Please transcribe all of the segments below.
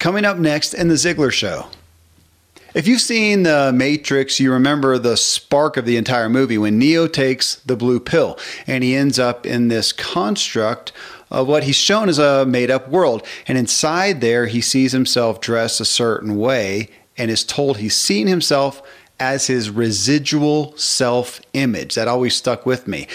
Coming up next in The Ziglar Show. If you've seen The Matrix, you remember the spark of the entire movie when Neo takes the blue pill and he ends up in this construct of what he's shown as a made up world. And inside there, he sees himself dressed a certain way and is told he's seen himself as his residual self image. That always stuck with me.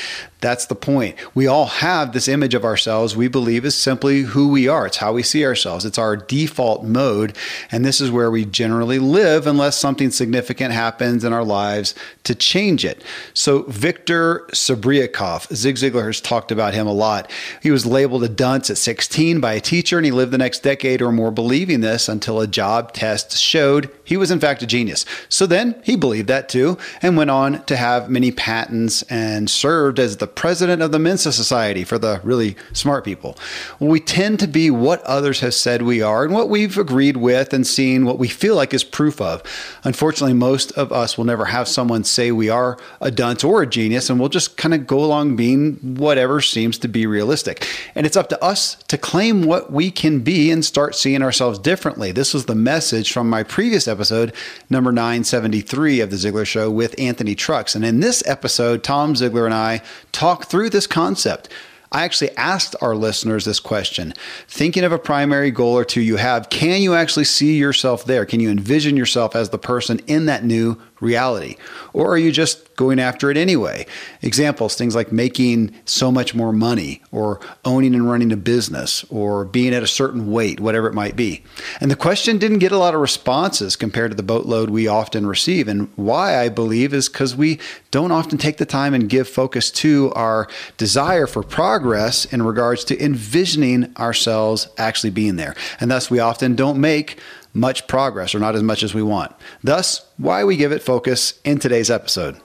That's the point. We all have this image of ourselves we believe is simply who we are. It's how we see ourselves. It's our default mode. And this is where we generally live unless something significant happens in our lives to change it. So, Victor Serebriakoff, Zig Ziglar has talked about him a lot. He was labeled a dunce at 16 by a teacher, and he lived the next decade or more believing this until a job test showed he was, in fact, a genius. So then he believed that too and went on to have many patents and served as the president of the Mensa Society for the really smart people. We tend to be what others have said we are and what we've agreed with and seen what we feel like is proof of. Unfortunately, most of us will never have someone say we are a dunce or a genius, and we'll just kind of go along being whatever seems to be realistic. And it's up to us to claim what we can be and start seeing ourselves differently. This was the message from my previous episode, number 973 of The Ziglar Show with Anthony Trucks. And in this episode, Tom Ziglar and I talk through this concept. I actually asked our listeners this question thinking of a primary goal or two you have, can you actually see yourself there? Can you envision yourself as the person in that new reality? Or are you just going after it anyway? Examples things like making so much more money, or owning and running a business, or being at a certain weight, whatever it might be. And the question didn't get a lot of responses compared to the boatload we often receive. And why I believe is because we don't often take the time and give focus to our desire for progress in regards to envisioning ourselves actually being there. And thus, we often don't make much progress or not as much as we want. Thus, why we give it focus in today's episode.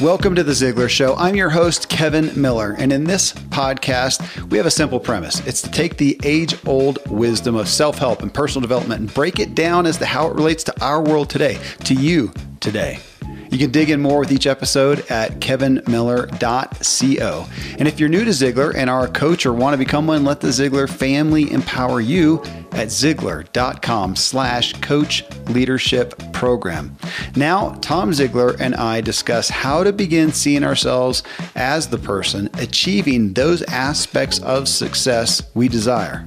Welcome to the Ziglar Show. I'm your host, Kevin Miller. And in this podcast, we have a simple premise it's to take the age old wisdom of self help and personal development and break it down as to how it relates to our world today, to you today. You can dig in more with each episode at kevinmiller.co. And if you're new to Ziglar and are a coach or want to become one, let the Ziglar family empower you at ziglar.com slash coach leadership program. Now, Tom Ziglar and I discuss how to begin seeing ourselves as the person achieving those aspects of success we desire.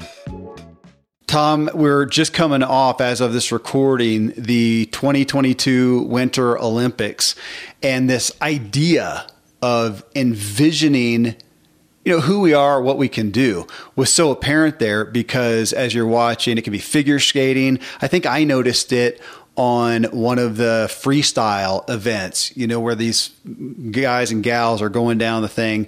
Tom, we're just coming off, as of this recording, the 2022 Winter Olympics, and this idea of envisioning you know who we are what we can do was so apparent there because as you're watching it can be figure skating i think i noticed it on one of the freestyle events you know where these guys and gals are going down the thing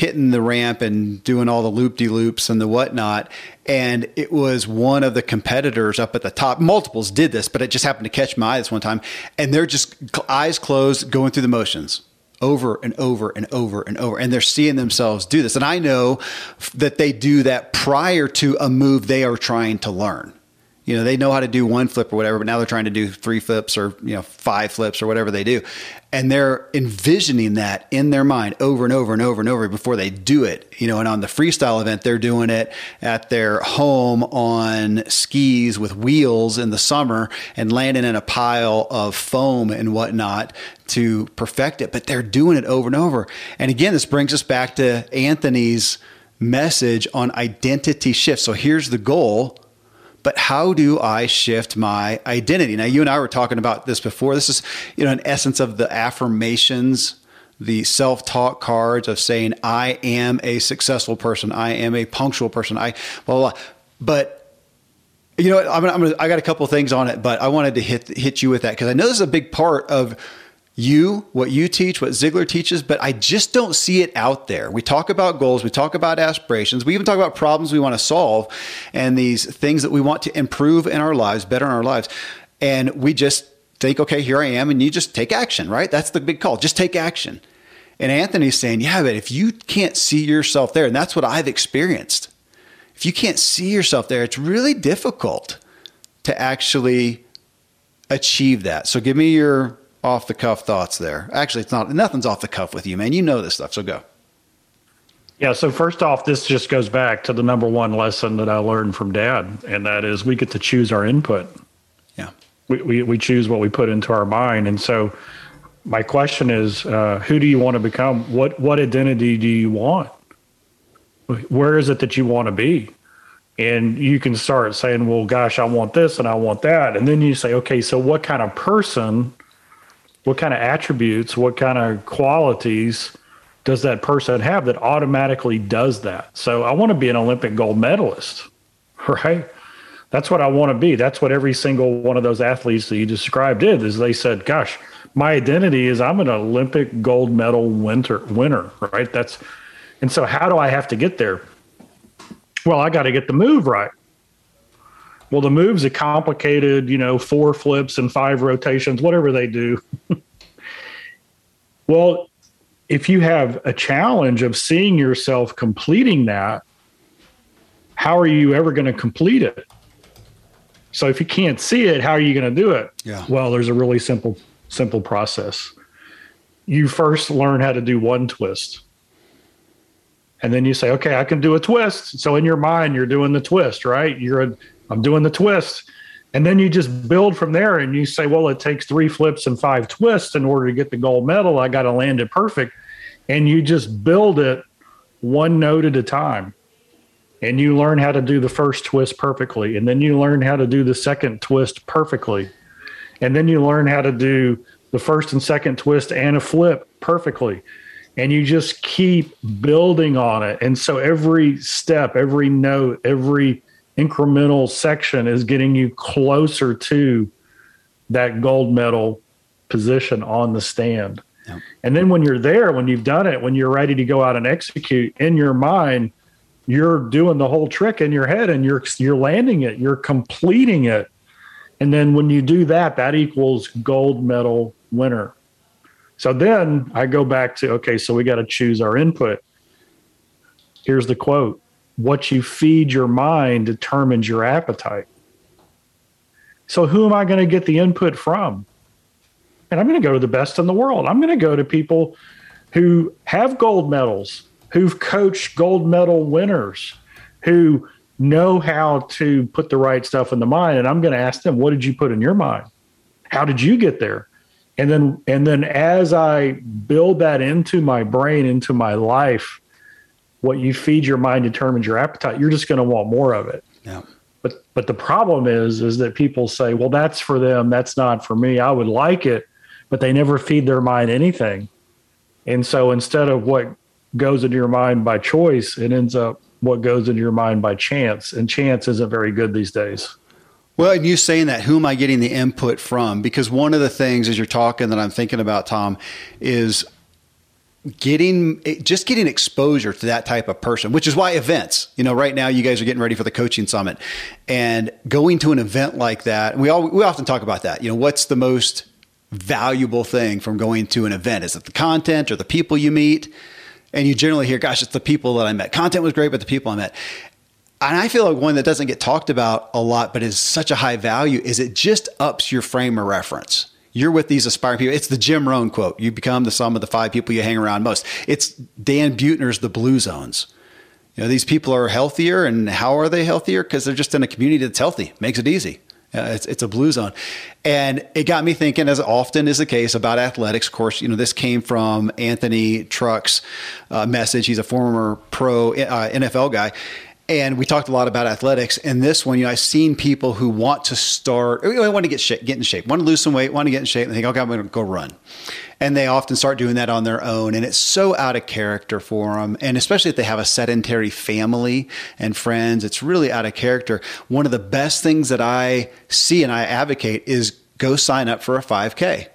hitting the ramp and doing all the loop de loops and the whatnot. And it was one of the competitors up at the top. Multiples did this, but it just happened to catch my eye this one time. And they're just eyes closed, going through the motions over and over and over and over. And they're seeing themselves do this. And I know that they do that prior to a move they are trying to learn you know they know how to do one flip or whatever but now they're trying to do three flips or you know five flips or whatever they do. And they're envisioning that in their mind over and over and over and over before they do it you know. And on the freestyle event they're doing it at their home on skis with wheels in the summer and landing in a pile of foam and whatnot to perfect it. But they're doing it over and over. And again this brings us back to anthony's message on identity shift. So here's the goal but how do I shift my identity? Now, you and I were talking about this before. This is, you know, an essence of the affirmations, the self talk cards of saying, I am a successful person, I am a punctual person, I, blah, blah, blah. But you know, I'm, I'm I got a couple things on it, but I wanted to hit hit you with that because I know this is a big part of you, what you teach, what Ziglar teaches, but I just don't see it out there. We talk about goals, we talk about aspirations, we even talk about problems we want to solve and these things that we want to improve in our lives, better in our lives. And we just think, okay, here I am, and you just take action, right? That's the big call. Just take action. And Anthony's saying, yeah, but if you can't see yourself there, and that's what I've experienced, if you can't see yourself there, it's really difficult to actually achieve that. So give me your off the cuff thoughts there. Actually, it's not nothing's off the cuff with you, man. You know this stuff, so go. Yeah. So first off, this just goes back to the number one lesson that I learned from Dad, and that is we get to choose our input. Yeah. We we, we choose what we put into our mind, and so my question is, uh, who do you want to become? What what identity do you want? Where is it that you want to be? And you can start saying, well, gosh, I want this and I want that. And then you say, okay, so what kind of person, what kind of attributes, what kind of qualities does that person have that automatically does that? So I want to be an Olympic gold medalist, right? That's what I want to be. That's what every single one of those athletes that you described did is they said, gosh, my identity is I'm an Olympic gold medal winter winner, right? That's and so how do I have to get there? well, I got to get the move right. Well, the move's a complicated, you know, four flips and five rotations, whatever they do. well, if you have a challenge of seeing yourself completing that, how are you ever going to complete it? So if you can't see it, how are you going to do it? Yeah. Well, there's a really simple simple process. You first learn how to do one twist and then you say, okay, I can do a twist. So in your mind, you're doing the twist, right? You're, a, I'm doing the twist. And then you just build from there and you say, well, it takes three flips and five twists in order to get the gold medal. I got to land it perfect. And you just build it one note at a time. And you learn how to do the first twist perfectly. And then you learn how to do the second twist perfectly. And then you learn how to do the first and second twist and a flip perfectly and you just keep building on it. And so every step, every note, every incremental section is getting you closer to that gold medal position on the stand. Yep. And then when you're there, when you've done it, when you're ready to go out and execute in your mind, you're doing the whole trick in your head and you're you're landing it, you're completing it. And then when you do that, that equals gold medal winner. So then I go back to okay, so we got to choose our input. Here's the quote What you feed your mind determines your appetite. So who am I going to get the input from? And I'm going to go to the best in the world. I'm going to go to people who have gold medals, who've coached gold medal winners, who know how to put the right stuff in the mind. And I'm going to ask them, what did you put in your mind? How did you get there? and then and then as i build that into my brain into my life what you feed your mind determines your appetite. You're just going to want more of it. Yeah. But but the problem is is that people say well that's for them that's not for me. I would like it but they never feed their mind anything. And so instead of what goes into your mind by choice it ends up what goes into your mind by chance and chance isn't very good these days. Well, and you saying that, who am I getting the input from? Because one of the things as you're talking that I'm thinking about, Tom, is getting eh, just getting exposure to that type of person which is why events you know right now you guys are getting ready for the coaching summit. And going to an event like that we all we often talk about that you know what's the most valuable thing from going to an event? Is it the content or the people you meet? And you generally hear gosh it's the people that i met. Content was great but the people i met. And I feel like one that doesn't get talked about a lot, but is such a high value, is it just ups your frame of reference. You're with these aspiring people. It's the Jim Rohn quote. You become the sum of the five people you hang around most. It's Dan Buettner's The Blue Zones. You know, these people are healthier, and how are they healthier? Because they're just in a community that's healthy. Makes it easy. Uh, it's, it's a blue zone. And it got me thinking, as often is the case, about athletics. Of course, you know, this came from Anthony Trucks' uh, message. He's a former pro uh, NFL guy. And we talked a lot about athletics. And this one, you know, I've seen people who want to start, want to get get in shape, want to lose some weight, want to get in shape, and think, okay, I'm going to go run. And they often start doing that on their own. And it's so out of character for them. And especially if they have a sedentary family and friends, it's really out of character. One of the best things that I see and I advocate is go sign up for a 5K.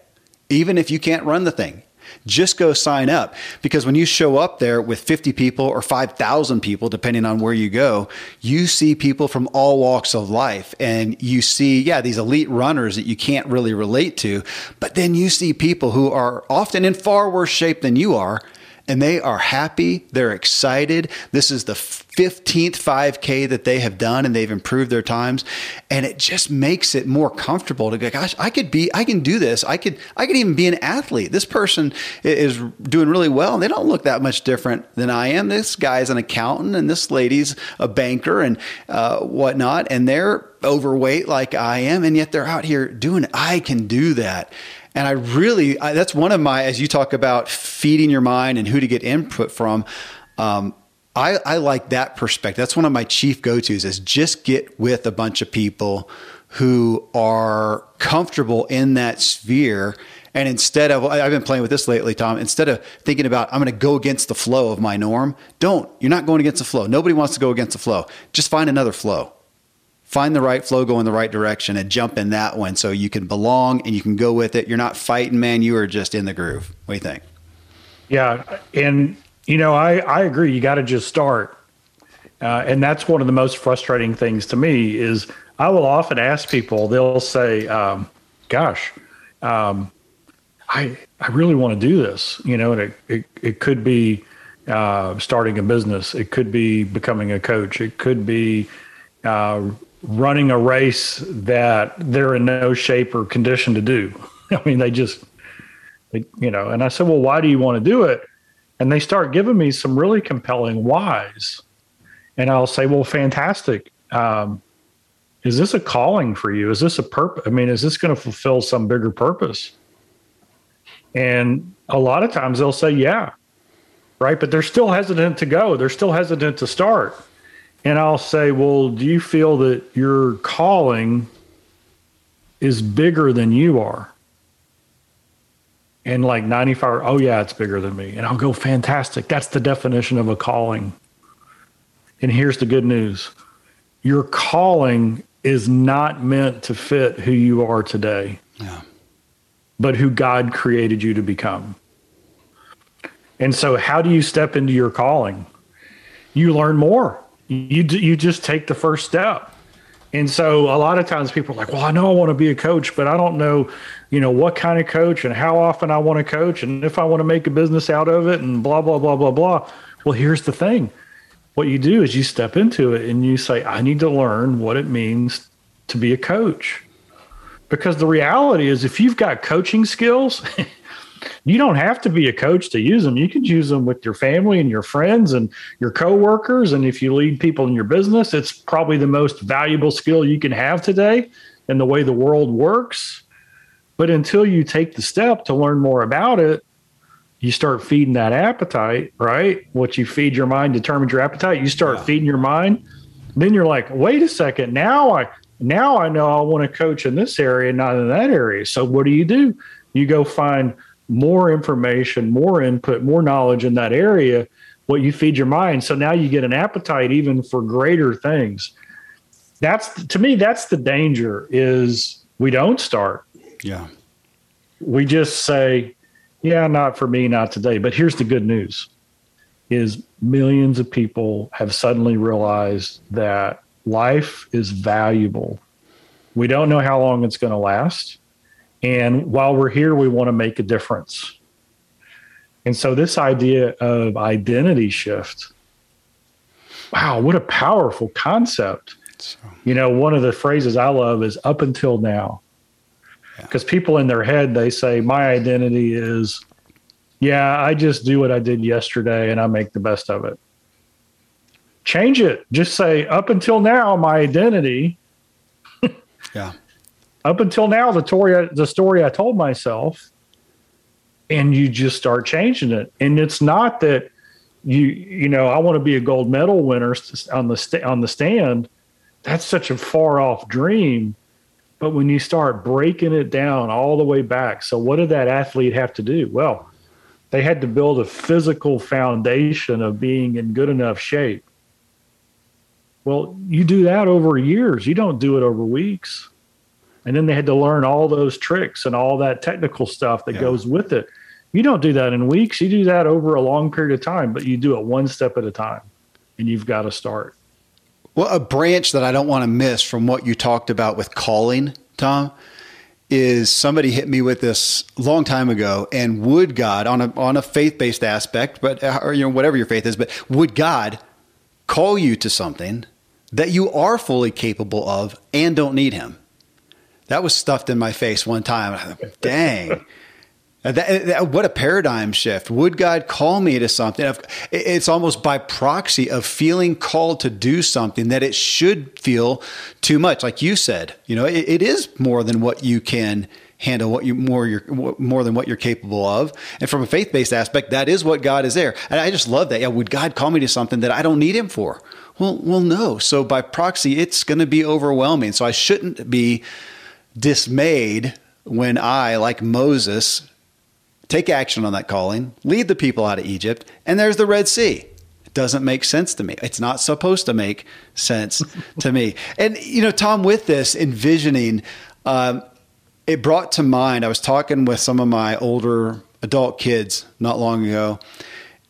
Even if you can't run the thing, just go sign up. Because when you show up there with 50 people or 5,000 people, depending on where you go, you see people from all walks of life. And you see, yeah, these elite runners that you can't really relate to, but then you see people who are often in far worse shape than you are and they are happy. They're excited. This is the 15th 5K that they have done and they've improved their times. And it just makes it more comfortable to go, gosh, I could be, I can do this. I could, I could even be an athlete. This person is doing really well and they don't look that much different than I am. This guy's an accountant and this lady's a banker and uh, whatnot. And they're overweight like I am. And yet they're out here doing it. I can do that. And I really, I, that's one of my, as you talk about feeding your mind and who to get input from. Um, I, I like that perspective. That's one of my chief go tos is just get with a bunch of people who are comfortable in that sphere. And instead of, I've been playing with this lately, Tom, instead of thinking about, I'm going to go against the flow of my norm, don't. You're not going against the flow. Nobody wants to go against the flow. Just find another flow find the right flow, go in the right direction, and jump in that one so you can belong and you can go with it. You're not fighting, man. You are just in the groove. What do you think? Yeah. And, you know, I, I agree. You got to just start. Uh, and that's one of the most frustrating things to me is I will often ask people, they'll say, um, gosh, um, I, I really want to do this, you know, and it, it, it could be uh, starting a business. It could be becoming a coach. It could be uh, running a race that they're in no shape or condition to do. I mean, they just, they, you know, and I said, well, why do you want to do it? And they start giving me some really compelling whys. And I'll say, well, fantastic. Um, is this a calling for you? Is this a purpose? I mean, is this going to fulfill some bigger purpose? And a lot of times they'll say, yeah, right. But they're still hesitant to go. They're still hesitant to start and I'll say, Well, do you feel that your calling is bigger than you are? And like 95, oh, yeah, it's bigger than me. And I'll go, Fantastic. That's the definition of a calling. And here's the good news your calling is not meant to fit who you are today, yeah. but who God created you to become. And so, how do you step into your calling? You learn more you you just take the first step. And so a lot of times people are like, "Well, I know I want to be a coach, but I don't know, you know, what kind of coach and how often I want to coach and if I want to make a business out of it and blah blah blah blah blah." Well, here's the thing. What you do is you step into it and you say, "I need to learn what it means to be a coach." Because the reality is if you've got coaching skills, you don't have to be a coach to use them. You can use them with your family and your friends and your coworkers. And if you lead people in your business, it's probably the most valuable skill you can have today in the way the world works. But until you take the step to learn more about it, you start feeding that appetite, right? What you feed your mind determines your appetite. You start yeah. feeding your mind. Then you're like, wait a second, now I now I know I want to coach in this area, not in that area. So what do you do? You go find more information, more input, more knowledge in that area, what you feed your mind. So now you get an appetite even for greater things. That's to me, that's the danger is we don't start. Yeah. We just say, yeah, not for me, not today. But here's the good news is millions of people have suddenly realized that life is valuable. We don't know how long it's going to last. And while we're here, we want to make a difference. And so, this idea of identity shift wow, what a powerful concept. So, you know, one of the phrases I love is up until now. Because yeah. people in their head, they say, my identity is, yeah, I just do what I did yesterday and I make the best of it. Change it. Just say, up until now, my identity yeah up until now, the story, the story I told myself, and you just start changing it. And it's not that you, you know, I want to be a gold medal winner on the st- on the stand. That's such a far off dream. But when you start breaking it down all the way back, so what did that athlete have to do? Well, they had to build a physical foundation of being in good enough shape. Well, you do that over years. You don't do it over weeks and then they had to learn all those tricks and all that technical stuff that yeah. goes with it. You don't do that in weeks. You do that over a long period of time, but you do it one step at a time, and you've got to start. Well, a branch that I don't want to miss from what you talked about with calling, Tom, is somebody hit me with this long time ago and would God on a on a faith-based aspect but uh, or you know whatever your faith is but would God call you to something that you are fully capable of and don't need him that was stuffed in my face one time dang that, that, what a paradigm shift. Would God call me to something? It's almost by proxy of feeling called to do something that it should feel too much. Like you said, you know, it, it is more than what you can handle, what you more you're more than what you're capable of. And from a faith based aspect, that is what God is there. And I just love that. Yeah, would God call me to something that I don't need Him for? Well, well, no. So by proxy, it's going to be overwhelming. So I shouldn't be dismayed when I, like Moses, take action on that calling, lead the people out of Egypt, and there's the Red Sea. It doesn't make sense to me. It's not supposed to make sense to me. And, you know, Tom, with this envisioning, um, it brought to mind, I was talking with some of my older adult kids not long ago,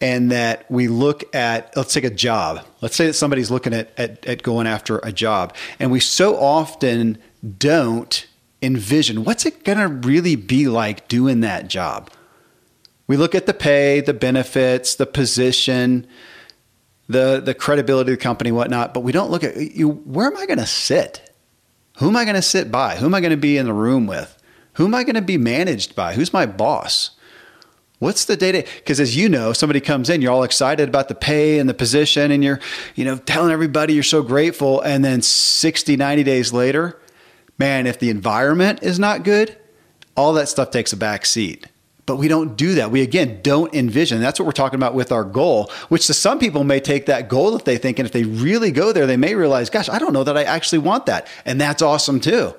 and that we look at, let's take a job. Let's say that somebody's looking at, at, at going after a job, and we so often don't envision what's it going to really be like doing that job we look at the pay, the benefits, the position, the the credibility of the company, whatnot, but we don't look at you. Where am I going to sit? Who am I going to sit by? Who am I going to be in the room with? Who am I going to be managed by? Who's my boss? What's the data? Because as you know, somebody comes in, you're all excited about the pay and the position, and you're, you know, telling everybody you're so grateful. And then 60, 90 days later, man, if the environment is not good, all that stuff takes a back seat. But we don't do that. We again don't envision. That's what we're talking about with our goal, which to some people may take that goal that they think, and if they really go there, they may realize, gosh, I don't know that I actually want that. And that's awesome too.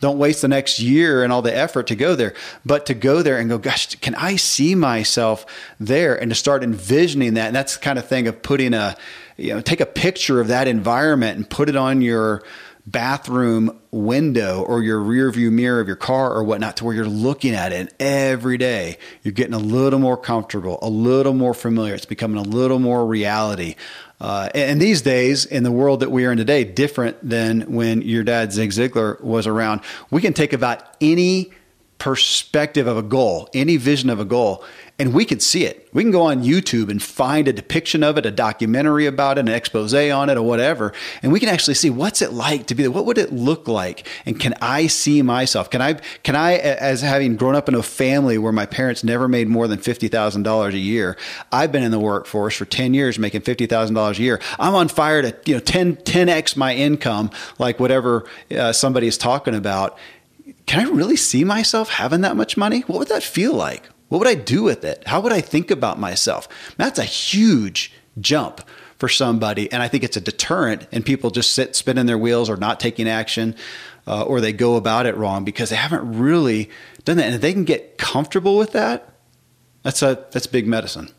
Don't waste the next year and all the effort to go there, but to go there and go, gosh, can I see myself there? And to start envisioning that. And that's the kind of thing of putting a, you know, take a picture of that environment and put it on your, bathroom window or your rear view mirror of your car or whatnot to where you're looking at it and every day you're getting a little more comfortable a little more familiar. It's becoming a little more reality. Uh, and these days in the world that we are in today different than when your dad zig ziglar was around we can take about any perspective of a goal any vision of a goal and we can see it. We can go on YouTube and find a depiction of it, a documentary about it, an expose on it, or whatever, and we can actually see what's it like to be there. What would it look like? And can I see myself? Can I? Can I, as having grown up in a family where my parents never made more than fifty thousand dollars a year, I've been in the workforce for ten years, making fifty thousand dollars a year. I'm on fire to you know 10 10x my income, like whatever uh, somebody is talking about. Can I really see myself having that much money? What would that feel like? What would I do with it? How would I think about myself? That's a huge jump for somebody. And I think it's a deterrent, and people just sit spinning their wheels or not taking action. Uh, or they go about it wrong because they haven't really done that. And if they can get comfortable with that, that's a that's big medicine.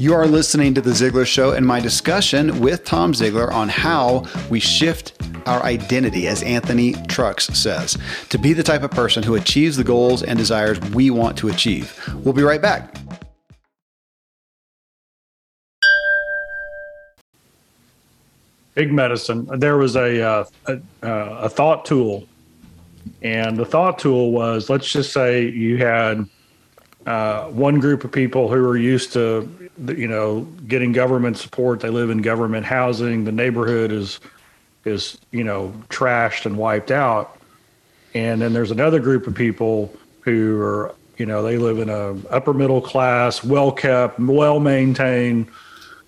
You are listening to The Ziglar Show and my discussion with Tom Ziglar on how we shift our identity, as Anthony Trucks says, to be the type of person who achieves the goals and desires we want to achieve. We'll be right back. Big medicine. There was a, uh, a, uh, a thought tool, and the thought tool was let's just say you had uh, one group of people who are used to you know, getting government support. They live in government housing. The neighborhood is is you know trashed and wiped out. And then there's another group of people who are you know they live in a upper middle class, well kept, well maintained.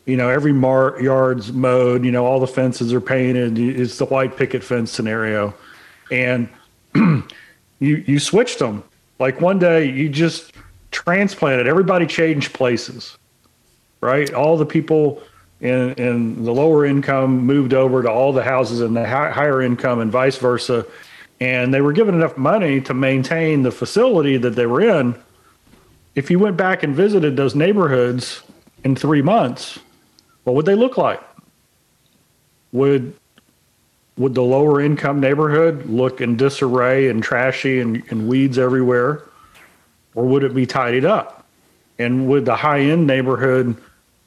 You know, every mar- yard's mowed. You know, all the fences are painted. It's the white picket fence scenario, and you you switched them. Like one day, you just transplanted. Everybody changed places right? All the people in in the lower income moved over to all the houses in the higher income, and vice versa. And they were given enough money to maintain the facility that they were in. If you went back and visited those neighborhoods in three months, what would they look like? Would would the lower income neighborhood look in disarray and trashy and, and weeds everywhere? Or would it be tidied up? And would the high end neighborhood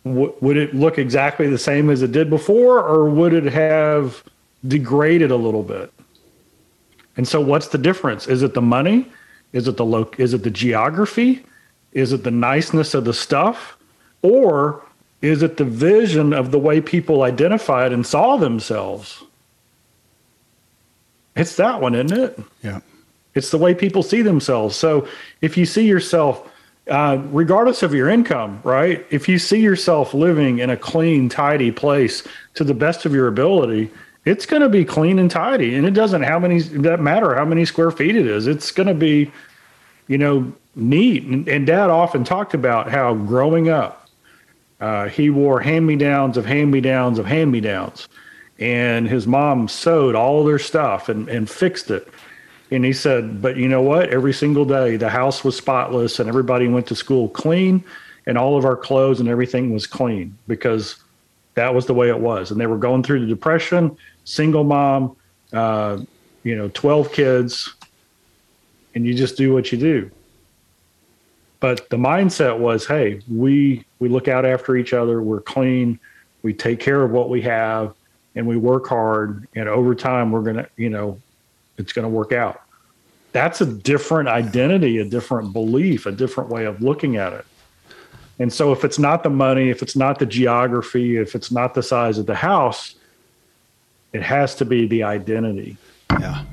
w- would it look exactly the same as it did before, or would it have degraded a little bit? And so what's the difference? Is it the money? Is it the lo- is it the geography? Is it the niceness of the stuff? Or is it the vision of the way people identified and saw themselves? It's that one, isn't it? Yeah. It's the way people see themselves. So if you see yourself, uh, regardless of your income, right? If you see yourself living in a clean, tidy place to the best of your ability, it's going to be clean and tidy. And it doesn't how many that matter how many square feet it is. It's going to be, you know, neat. And, and Dad often talked about how growing up, uh, he wore hand me downs of hand me downs of hand me downs, and his mom sewed all their stuff and and fixed it. And he said, but you know what? Every single day, the house was spotless, and everybody went to school clean, and all of our clothes and everything was clean because that was the way it was. And they were going through the depression single mom, uh, you know, 12 kids, and you just do what you do. But the mindset was, hey, we we look out after each other, we're clean, we take care of what we have, and we work hard, and over time we're gonna, you know, it's gonna work out. That's a different identity, a different belief, a different way of looking at it. And so if it's not the money, if it's not the geography, if it's not the size of the house, it has to be the identity. Yeah.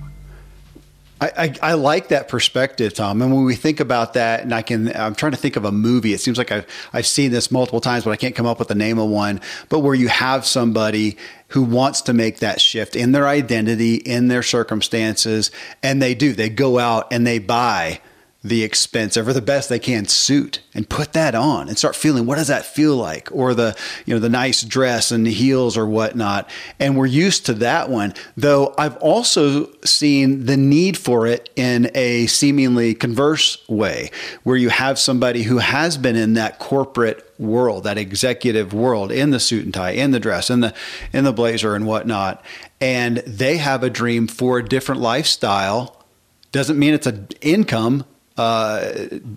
I, I, like that perspective, Tom. And when we think about that, and I can, I'm trying to think of a movie. It seems like I've, I've seen this multiple times, but I can't come up with the name of one. But where you have somebody who wants to make that shift in their identity, in their circumstances, and they do. They go out and they buy the expensive or the best they can suit and put that on and start feeling what does that feel like? Or the you know the nice dress and the heels or whatnot. And we're used to that one though i've also seen the need for it in a seemingly converse way where you have somebody who has been in that corporate world that executive world in the suit and tie in the dress in the in the blazer and whatnot and they have a dream for a different lifestyle. Doesn't mean it's an income uh,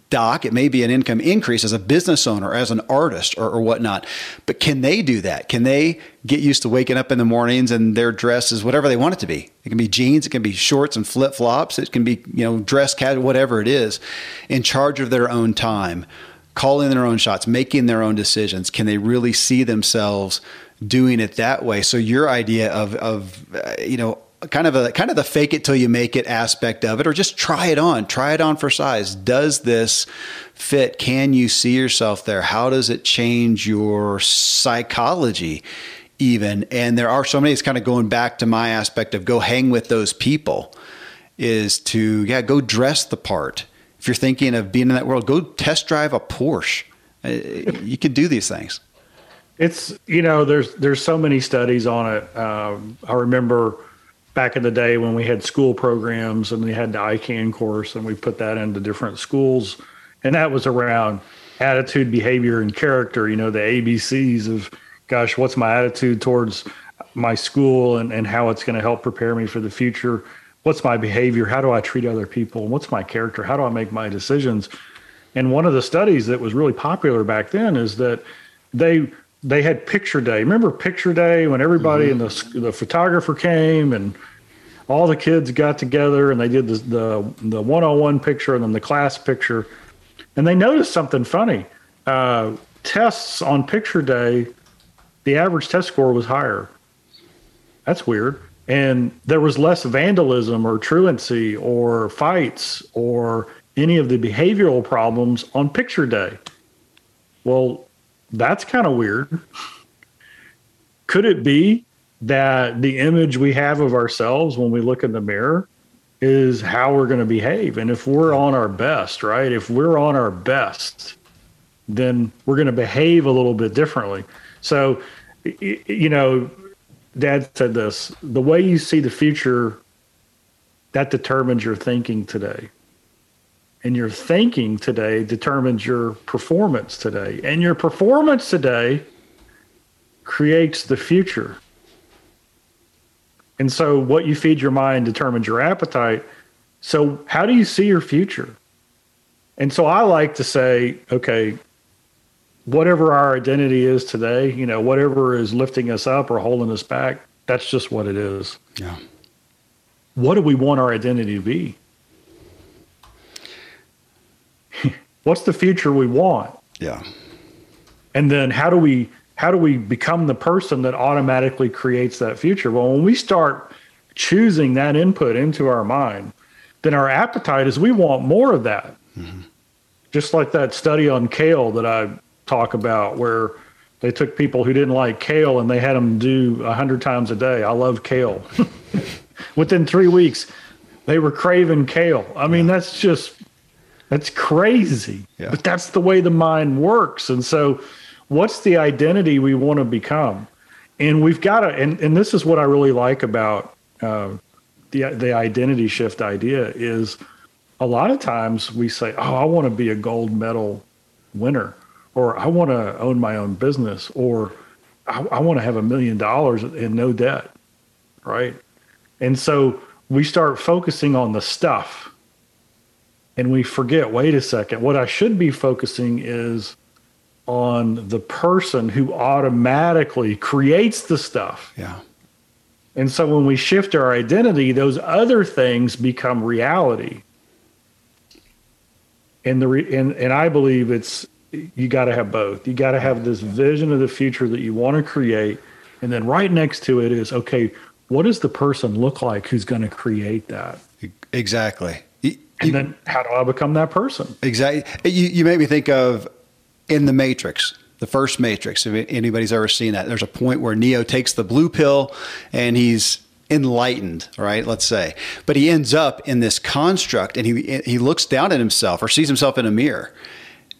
doc. It may be an income increase as a business owner, as an artist, or, or, whatnot. But can they do that? Can they get used to waking up in the mornings and their dress is whatever they want it to be? It can be jeans, it can be shorts and flip flops, it can be you know dress casual, whatever it is. In charge of their own time, calling their own shots, making their own decisions. Can they really see themselves? doing it that way so your idea of of uh, you know kind of a kind of the fake it till you make it aspect of it or just try it on. Try it on for size. Does this fit? Can you see yourself there? How does it change your psychology even? And there are so many it's kind of going back to my aspect of go hang with those people is to yeah go dress the part. If you're thinking of being in that world go test drive a porsche. Uh, you can do these things. It's you know there's there's so many studies on it. Um, i remember back in the day when we had school programs and we had the I CAN course and we put that into different schools. And that was around attitude, behavior, and character, you know, the ABCs of, gosh, what's my attitude towards my school and, and how it's going to help prepare me for the future? What's my behavior? How do I treat other people? What's my character? How do I make my decisions? And one of the studies that was really popular back then is that they they had picture day. Remember picture day when everybody mm-hmm. and the the photographer came and all the kids got together and they did the the, the one-on-one picture and then the class picture, and they noticed something funny. Uh, tests on picture day, the average test score was higher. That's weird. And there was less vandalism or truancy or fights or any of the behavioral problems on picture day. Well, that's kind of weird. Could it be that the image we have of ourselves when we look in the mirror is how we're going to behave? And if we're on our best, right? If we're on our best, then we're going to behave a little bit differently. So, you know, dad said this the way you see the future, that determines your thinking today and your thinking today determines your performance today. And your performance today creates the future. And so, what you feed your mind determines your appetite. So, how do you see your future? And so, I like to say, okay, whatever our identity is today, you know, whatever is lifting us up or holding us back, that's just what it is. Yeah. what do we want our identity to be? What's the future we want? Yeah. And then how do we how do we become the person that automatically creates that future? Well, when we start choosing that input into our mind, then our appetite is we want more of that. Mm-hmm. Just like that study on kale that I talk about, where they took people who didn't like kale and they had them do a hundred times a day. I love kale. Within three weeks, they were craving kale. I mean, yeah. that's just that's crazy. Yeah. But that's the way the mind works. And so, what's the identity we want to become? And we've got to. And and this is what I really like about uh, the the identity shift idea is a lot of times we say, "Oh, I want to be a gold medal winner," or "I want to own my own business," or "I, I want to have a million dollars and no debt," right? And so we start focusing on the stuff, and we forget. Wait a second. What I should be focusing is on the person who automatically creates the stuff. Yeah. And so when we shift our identity, those other things become reality. And the re- and and I believe it's you got to have both. You got to have this vision of the future that you want to create, and then right next to it is okay. What does the person look like who's going to create that? Exactly. You, then how do I become that person? Exactly. You you made me think of in the Matrix the first Matrix. If anybody's ever seen that, there's a point where Neo takes the blue pill and he's enlightened, right? Let's say, but he ends up in this construct, and he he looks down at himself or sees himself in a mirror,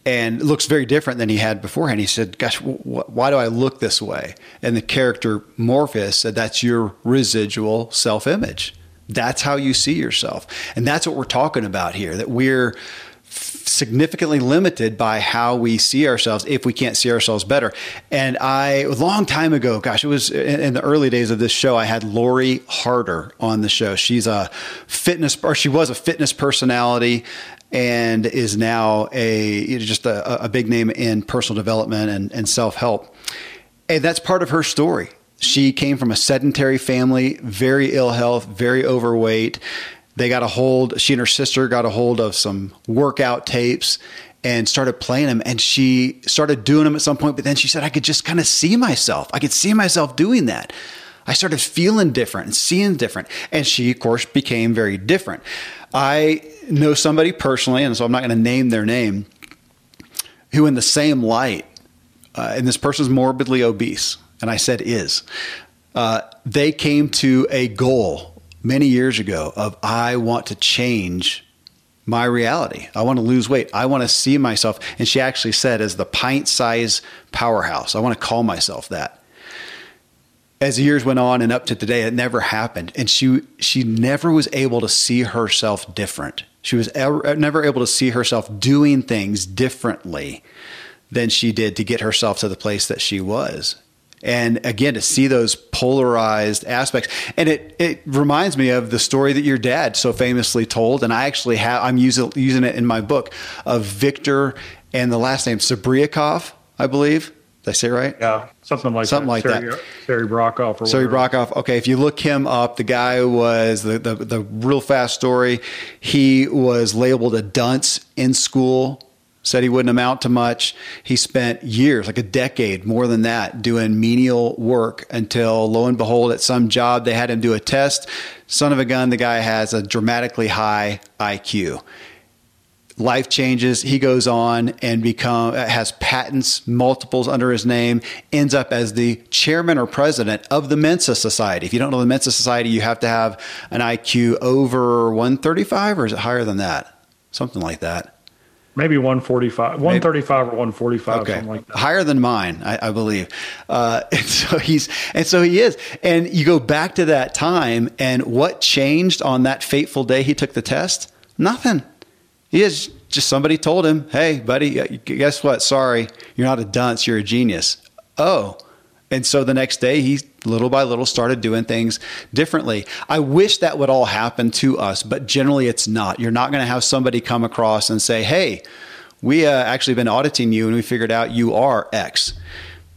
and looks very different than he had beforehand. He said, "Gosh, wh- why do I look this way?" And the character Morpheus said, "That's your residual self-image." That's how you see yourself. And that's what we're talking about here that we're significantly limited by how we see ourselves if we can't see ourselves better. And I, a long time ago, gosh, it was in, the early days of this show, I had Lori Harder on the show. She's a fitness, or she was a fitness personality and is now a just a, a, big name in personal development and, and self help. And that's part of her story. She came from a sedentary family, very ill health, very overweight they got a hold, she and her sister got a hold of some workout tapes and started playing them. And she started doing them at some point, but then she said, I could just kind of see myself. I could see myself doing that. I started feeling different and seeing different. And she, of course, became very different. I know somebody personally, and so I'm not going to name their name, who, in the same light, uh, and this person's morbidly obese, and I said is, uh, they came to a goal many years ago of I want to change my reality. I want to lose weight. I want to see myself. And she actually said, as the pint size powerhouse, I want to call myself that. As years went on and up to today, it never happened. And she, she never was able to see herself different. She was ever, never able to see herself doing things differently than she did to get herself to the place that she was and again to see those polarized aspects and it it reminds me of the story that your dad so famously told and i actually have i'm using using it in my book of victor and the last name Sabriakov, i believe did I say right? Yeah, something like something that. like Sergey, that. Sergey Brockhoff. Or Sergey Brockhoff. Okay, if you look him up, the guy was the, the the real fast story. He was labeled a dunce in school said he wouldn't amount to much. He spent years, like a decade, more than that, doing menial work until lo and behold, at some job, they had him do a test. Son of a gun, the guy has a dramatically high IQ. Life changes. He goes on and become has patents, multiples under his name. Ends up as the chairman or president of the Mensa Society. If you don't know the Mensa Society, you have to have an IQ over 135, or is it higher than that? Something like that. Maybe 145, 135 or 145, okay. something like that. Higher than mine, I, I believe. Uh, and so he's, and so he is. And you go back to that time, and what changed on that fateful day he took the test? Nothing. He is just somebody told him, "Hey, buddy, guess what? Sorry, you're not a dunce. You're a genius." Oh, and so the next day, he little by little started doing things differently. I wish that would all happen to us, but generally it's not. You're not going to have somebody come across and say, hey, we uh, actually been auditing you and we figured out you are X.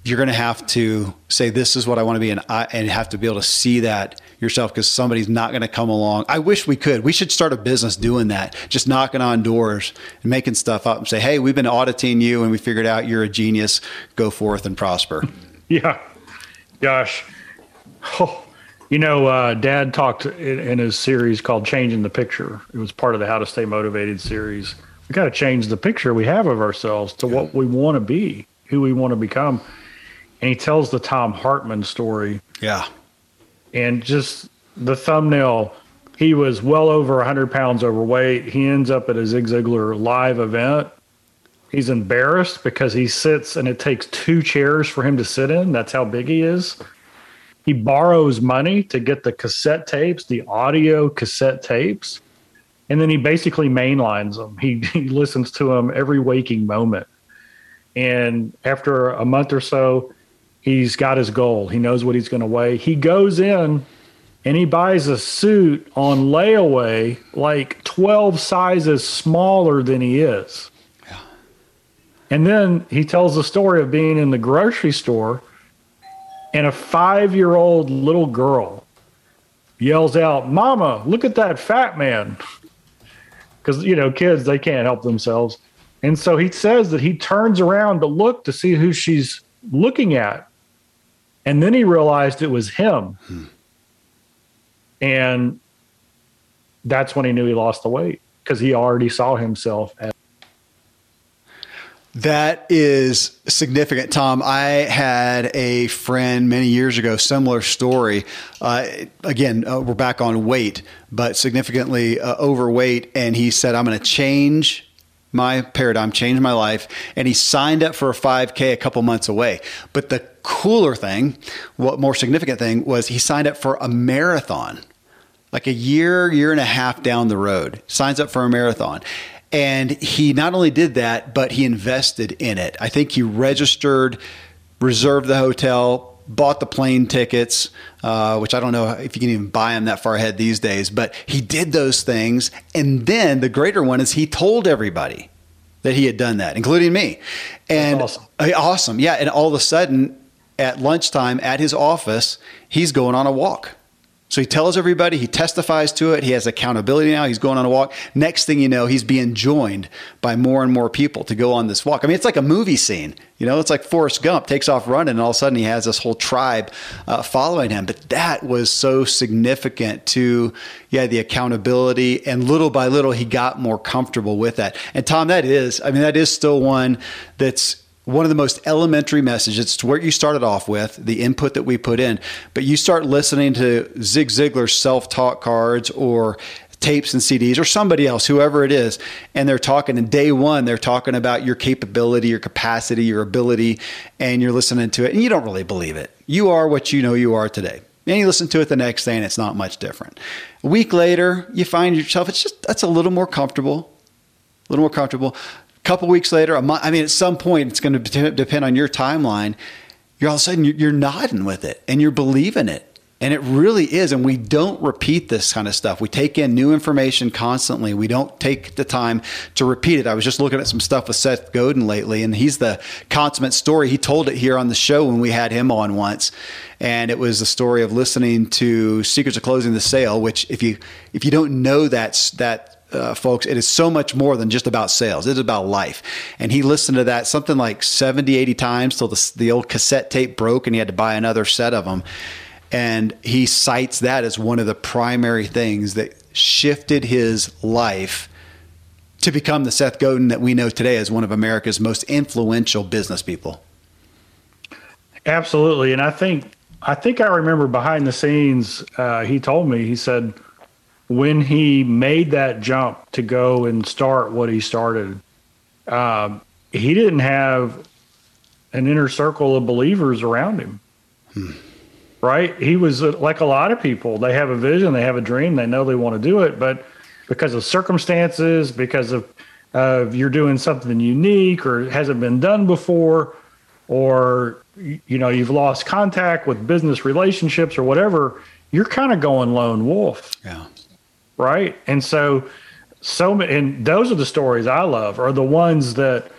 You're going to have to say, this is what I want to be, and, I, and have to be able to see that yourself because somebody's not going to come along. I wish we could. We should start a business doing that, just knocking on doors and making stuff up and say, "Hey, we've been auditing you and we figured out you're a genius. Go forth and prosper." Yeah, gosh, oh, you know, uh, Dad talked in, in his series called "Changing the Picture." It was part of the How to Stay Motivated series. We got to change the picture we have of ourselves to what we want to be, who we want to become. And he tells the Tom Hartman story. Yeah and just the thumbnail he was well over 100 pounds overweight he ends up at a zig ziglar live event he's embarrassed because he sits and it takes two chairs for him to sit in that's how big he is he borrows money to get the cassette tapes the audio cassette tapes and then he basically mainlines them he, he listens to them every waking moment and after a month or so He's got his goal. He knows what he's going to weigh. He goes in and he buys a suit on layaway like 12 sizes smaller than he is. And then he tells the story of being in the grocery store and a five year old little girl yells out, Mama, look at that fat man. Because, you know, kids, they can't help themselves. And so he says that he turns around to look to see who she's looking at. And then he realized it was him. Hmm. And that's when he knew he lost the weight because he already saw himself as that is significant, Tom. I had a friend many years ago, similar story. Uh, again, uh, we're back on weight, but significantly uh, overweight. And he said, I'm going to change my paradigm, change my life. And he signed up for a 5K a couple months away. But the cooler thing, what more significant thing was he signed up for a marathon, like a year, year and a half down the road, signs up for a marathon. And he not only did that, but he invested in it. I think he registered, reserved the hotel, bought the plane tickets, uh, which I don't know if you can even buy them that far ahead these days, but he did those things. And then the greater one is he told everybody that he had done that, including me. And awesome. awesome. Yeah. And all of a sudden at lunchtime at his office, he's going on a walk. So he tells everybody, he testifies to it, he has accountability now, he's going on a walk. Next thing you know, he's being joined by more and more people to go on this walk. I mean, it's like a movie scene. You know, it's like Forrest Gump takes off running, and all of a sudden he has this whole tribe uh, following him. But that was so significant to, yeah, the accountability. And little by little, he got more comfortable with that. And Tom, that is, I mean, that is still one that's one of the most elementary messages. It's where you started off with, the input that we put in. But you start listening to Zig Ziglar's self talk cards or tapes and CDs or somebody else, whoever it is, and they're talking. And day one, they're talking about your capability, your capacity, your ability, and you're listening to it, and you don't really believe it. You are what you know you are today. And you listen to it the next day, and it's not much different. A week later, you find yourself, it's just, that's a little more comfortable, a little more comfortable couple weeks later, a month, I mean, at some point, it's going to depend on your timeline. You're all of a sudden, you're nodding with it and you're believing it. And it really is. And we don't repeat this kind of stuff. We take in new information constantly. We don't take the time to repeat it. I was just looking at some stuff with Seth Godin lately, and he's the consummate story. He told it here on the show when we had him on once. And it was the story of listening to Secrets of Closing the Sale, which if you if you don't know that that uh, folks, it is so much more than just about sales. It's about life. And he listened to that something like 70, 80 times till the, the old cassette tape broke and he had to buy another set of them. And he cites that as one of the primary things that shifted his life to become the Seth Godin that we know today as one of America's most influential business people. Absolutely. And I think, I think I remember behind the scenes, uh, he told me, he said, when he made that jump to go and start what he started, um, he didn't have an inner circle of believers around him. Hmm. Right? He was like a lot of people. They have a vision, they have a dream, they know they want to do it, but because of circumstances, because of uh, you're doing something unique or hasn't been done before, or you know you've lost contact with business relationships or whatever, you're kind of going lone wolf. Yeah right? And so, so many, and those are the stories I love are the ones that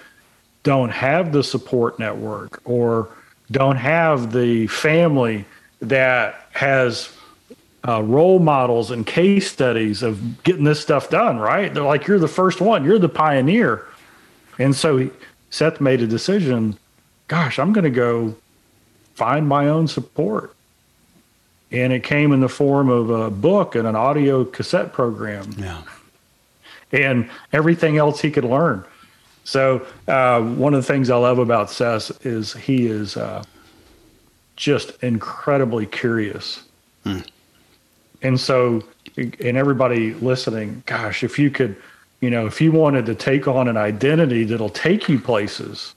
don't have the support network or don't have the family that has uh, role models and case studies of getting this stuff done, right? They're like, you're the first one, you're the pioneer. And so Seth made a decision gosh, I'm going to go find my own support. And it came in the form of a book and an audio cassette program. Yeah. And everything else he could learn. So, uh, one of the things I love about Seth is he is uh, just incredibly curious. Mm. And so, and everybody listening, gosh, if you could, you know, if you wanted to take on an identity that'll take you places,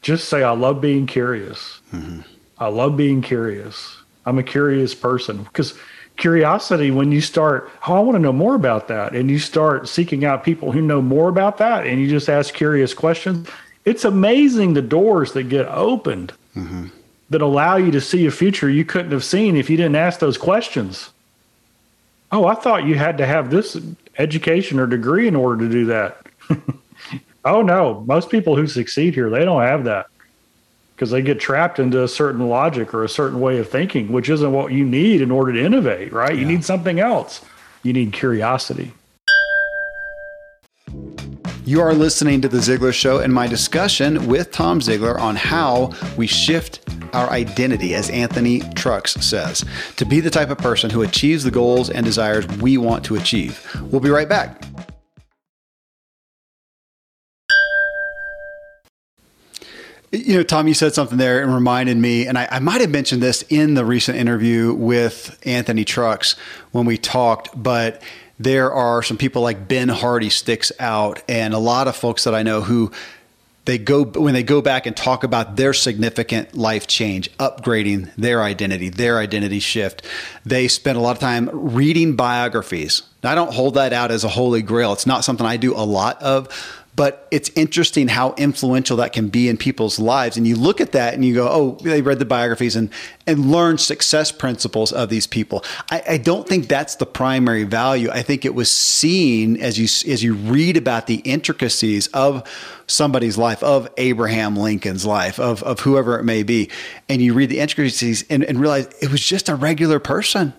just say, I love being curious. Mm-hmm. I love being curious. I'm a curious person because curiosity, when you start, oh, I want to know more about that, and you start seeking out people who know more about that, and you just ask curious questions, it's amazing the doors that get opened mm-hmm. that allow you to see a future you couldn't have seen if you didn't ask those questions oh, I thought you had to have this education or degree in order to do that. oh, no. Most people who succeed here, they don't have that because they get trapped into a certain logic or a certain way of thinking, which isn't what you need in order to innovate, right? Yeah. You need something else. You need curiosity. You are listening to The Ziglar Show and my discussion with Tom Ziglar on how we shift our identity, as Anthony Trucks says, to be the type of person who achieves the goals and desires we want to achieve. We'll be right back. You know, Tom, you said something there and reminded me, and I, I, might have mentioned this in the recent interview with Anthony Trucks when we talked, but there are some people like Ben Hardy sticks out, and a lot of folks that I know who they go when they go back and talk about their significant life change, upgrading their identity, their identity shift. They spend a lot of time reading biographies. Now, I don't hold that out as a holy grail. It's not something I do a lot of, but it's interesting how influential that can be in people's lives. And you look at that and you go, oh, they read the biographies and, and learned success principles of these people. I, I don't think that's the primary value. I think it was seen as you, as you read about the intricacies of somebody's life, of Abraham Lincoln's life, of, of whoever it may be, and you read the intricacies and, and realize it was just a regular person.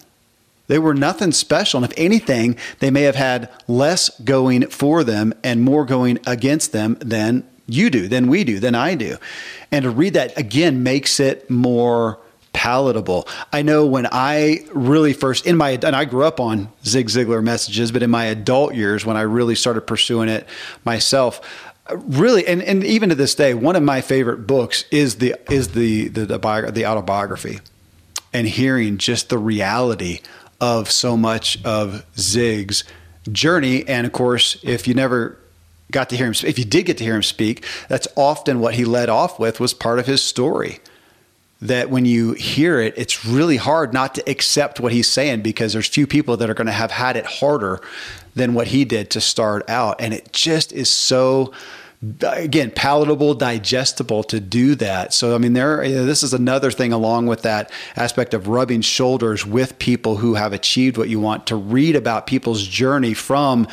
They were nothing special. And if anything, they may have had less going for them and more going against them than you do, than we do, than I do. And to read that again makes it more palatable. I know when I really first in my and I grew up on Zig Ziglar messages, but in my adult years when I really started pursuing it myself, really and, and even to this day, one of my favorite books is the is the the, the, the autobiography and hearing just the reality of so much of Zig's journey. And of course, if you never got to hear him, if you did get to hear him speak, that's often what he led off with was part of his story. That when you hear it, it's really hard not to accept what he's saying because there's few people that are going to have had it harder than what he did to start out. And it just is so again palatable digestible to do that. So i mean there this is another thing along with that aspect of rubbing shoulders with people who have achieved what you want to read about people's journey from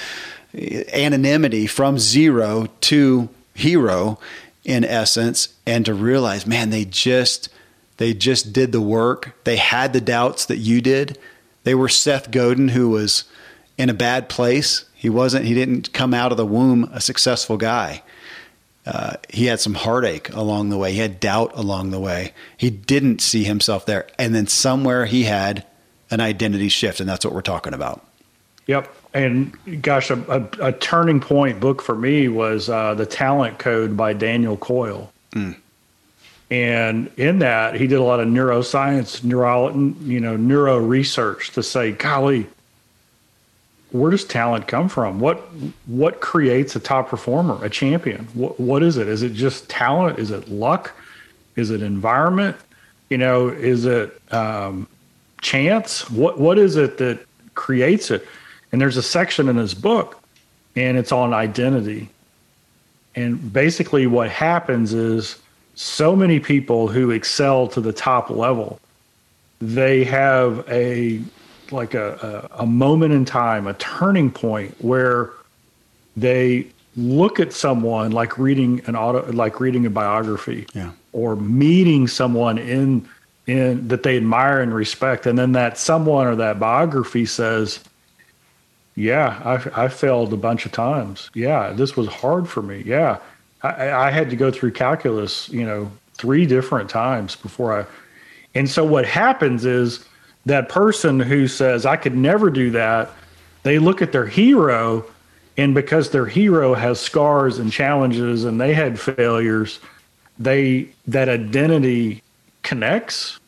eh, anonymity from zero to hero in essence and to realize man they just they just did the work. They had the doubts that you did. They were seth godin who was in a bad place. He wasn't he didn't come out of the womb a successful guy uh, he had some heartache along the way. He had doubt along the way. He didn't see himself there. And then somewhere he had an identity shift, and that's what we're talking about. Yep. And gosh, a, a, a turning point book for me was uh, The Talent Code by Daniel Coyle. Mm. And in that, he did a lot of neuroscience, neuro, you know, neuro research to say, golly, where does talent come from? What what creates a top performer, a champion? What what is it? Is it just talent? Is it luck? Is it environment? You know, is it um, chance? What what is it that creates it? And there's a section in his book, and it's on identity. And basically, what happens is so many people who excel to the top level, they have a like a, a, a moment in time, a turning point where they look at someone like reading an auto, like reading a biography, yeah. or meeting someone in in that they admire and respect, and then that someone or that biography says, "Yeah, I, I failed a bunch of times. Yeah, this was hard for me. Yeah, I, I had to go through calculus, you know, three different times before I." And so what happens is that person who says, "I could never do that," they look at their hero, and because their hero has scars and challenges, and they had failures, they that identity connects.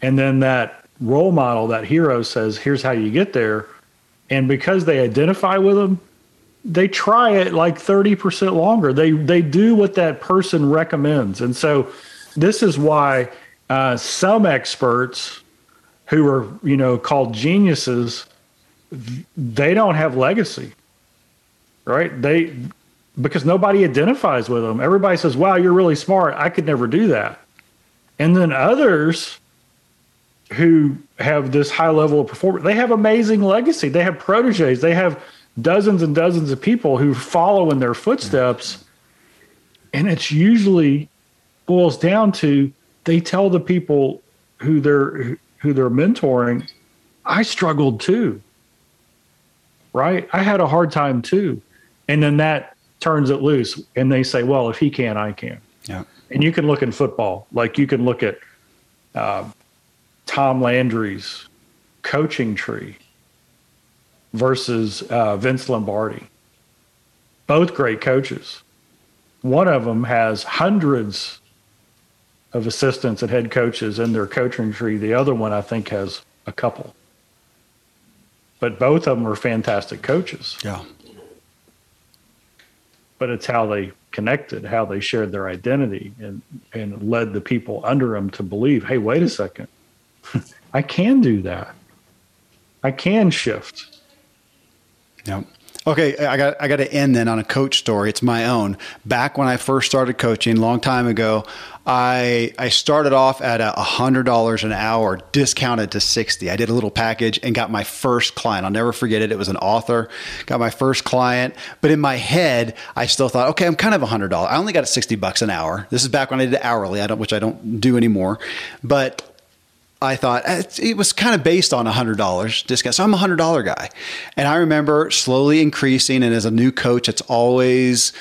And then that role model that hero says here's how you get there. And because they identify with them they try it like 30% longer. They they do what that person recommends. And so this is why uh, some experts who are you know called geniuses they don't have legacy right they because nobody identifies with them everybody says wow you're really smart i could never do that and then others who have this high level of performance, they have amazing legacy. They have proteges. They have dozens and dozens of people who follow in their footsteps. And it's usually boils down to they tell the people who they're who they're mentoring, I struggled too. Right? I had a hard time too. And then that turns it loose and they say, well, if he can, I can. Yeah. And you can look in football, like you can look at uh, Tom Landry's coaching tree versus uh, Vince Lombardi. Both great coaches. One of them has hundreds of assistants and head coaches in their coaching tree. The other one, I think, has a couple. But both of them are fantastic coaches. Yeah. But it's how they connected, how they shared their identity and, and led the people under them to believe, hey, wait a second, I can do that. I can shift. Yep. Okay, I got I got to end then on a coach story. It's my own. Back when I first started coaching, long time ago, I I started off at a hundred dollars an hour, discounted to sixty. I did a little package and got my first client. I'll never forget it. It was an author. Got my first client, but in my head, I still thought, okay, I'm kind of a hundred dollars. I only got sixty bucks an hour. This is back when I did hourly. I don't, which I don't do anymore, but I thought eh, it was kind of based on a hundred dollars discount. So I'm a hundred dollar guy. And I remember slowly increasing. And as a new coach, it's always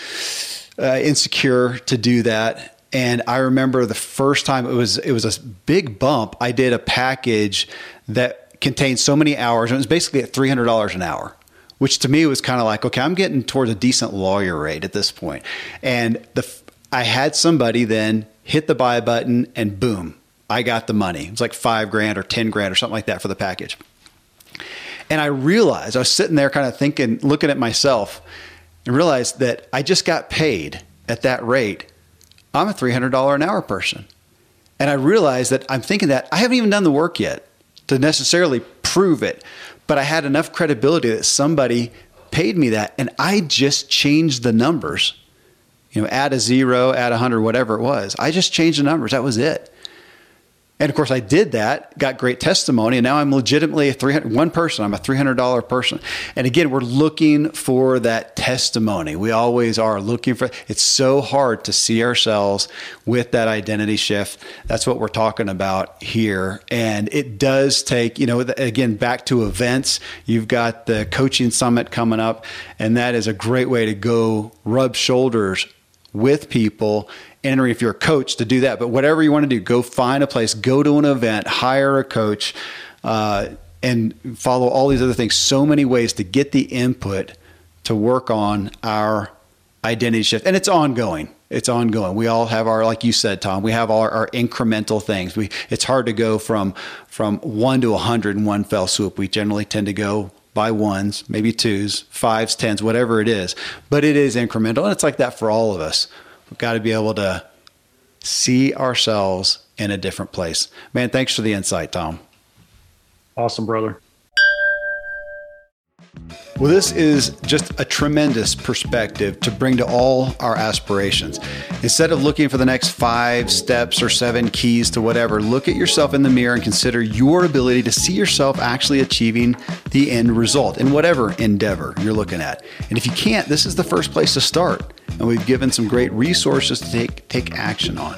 uh, insecure to do that. And I remember the first time it was, it was a big bump. I did a package that contained so many hours. And it was basically at $300 an hour which to me was kind of like, okay, I'm getting towards a decent lawyer rate at this point. And the, I had somebody then hit the buy button and boom, I got the money. It was like five grand or 10 grand or something like that for the package. And I realized, I was sitting there kind of thinking, looking at myself, and realized that I just got paid at that rate. I'm a $300 an hour person. And I realized that I'm thinking that I haven't even done the work yet to necessarily prove it, but I had enough credibility that somebody paid me that. And I just changed the numbers. You know, add a zero, add a hundred, whatever it was. I just changed the numbers. That was it. And of course, I did that, got great testimony, and now I'm legitimately a 300, one person. I'm a $300 person. And again, we're looking for that testimony. We always are looking for it's so hard to see ourselves with that identity shift. That's what we're talking about here. And it does take, you know, again, back to events. You've got the coaching summit coming up, and that is a great way to go rub shoulders with people entering if you're a coach to do that. But whatever you want to do, go find a place, go to an event, hire a coach, uh, and follow all these other things. So many ways to get the input to work on our identity shift, and it's ongoing. It's ongoing. We all have our, like you said, Tom. We have our, our incremental things. We it's hard to go from from one to a hundred in one fell swoop. We generally tend to go by ones, maybe twos, fives, tens, whatever it is. But it is incremental, and it's like that for all of us. We've got to be able to see ourselves in a different place. Man, thanks for the insight, Tom. Awesome, brother. Well, this is just a tremendous perspective to bring to all our aspirations. Instead of looking for the next five steps or seven keys to whatever, look at yourself in the mirror and consider your ability to see yourself actually achieving the end result in whatever endeavor you're looking at. And if you can't, this is the first place to start. And we've given some great resources to take, take action on.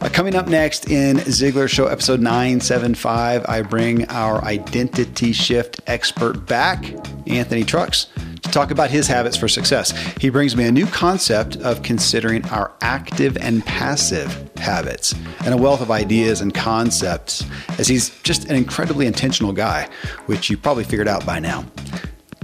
Uh, coming up next in Ziglar Show episode 975, I bring our identity shift expert back, Anthony Trucks, to talk about his habits for success. He brings me a new concept of considering our active and passive habits and a wealth of ideas and concepts, as he's just an incredibly intentional guy, which you probably figured out by now.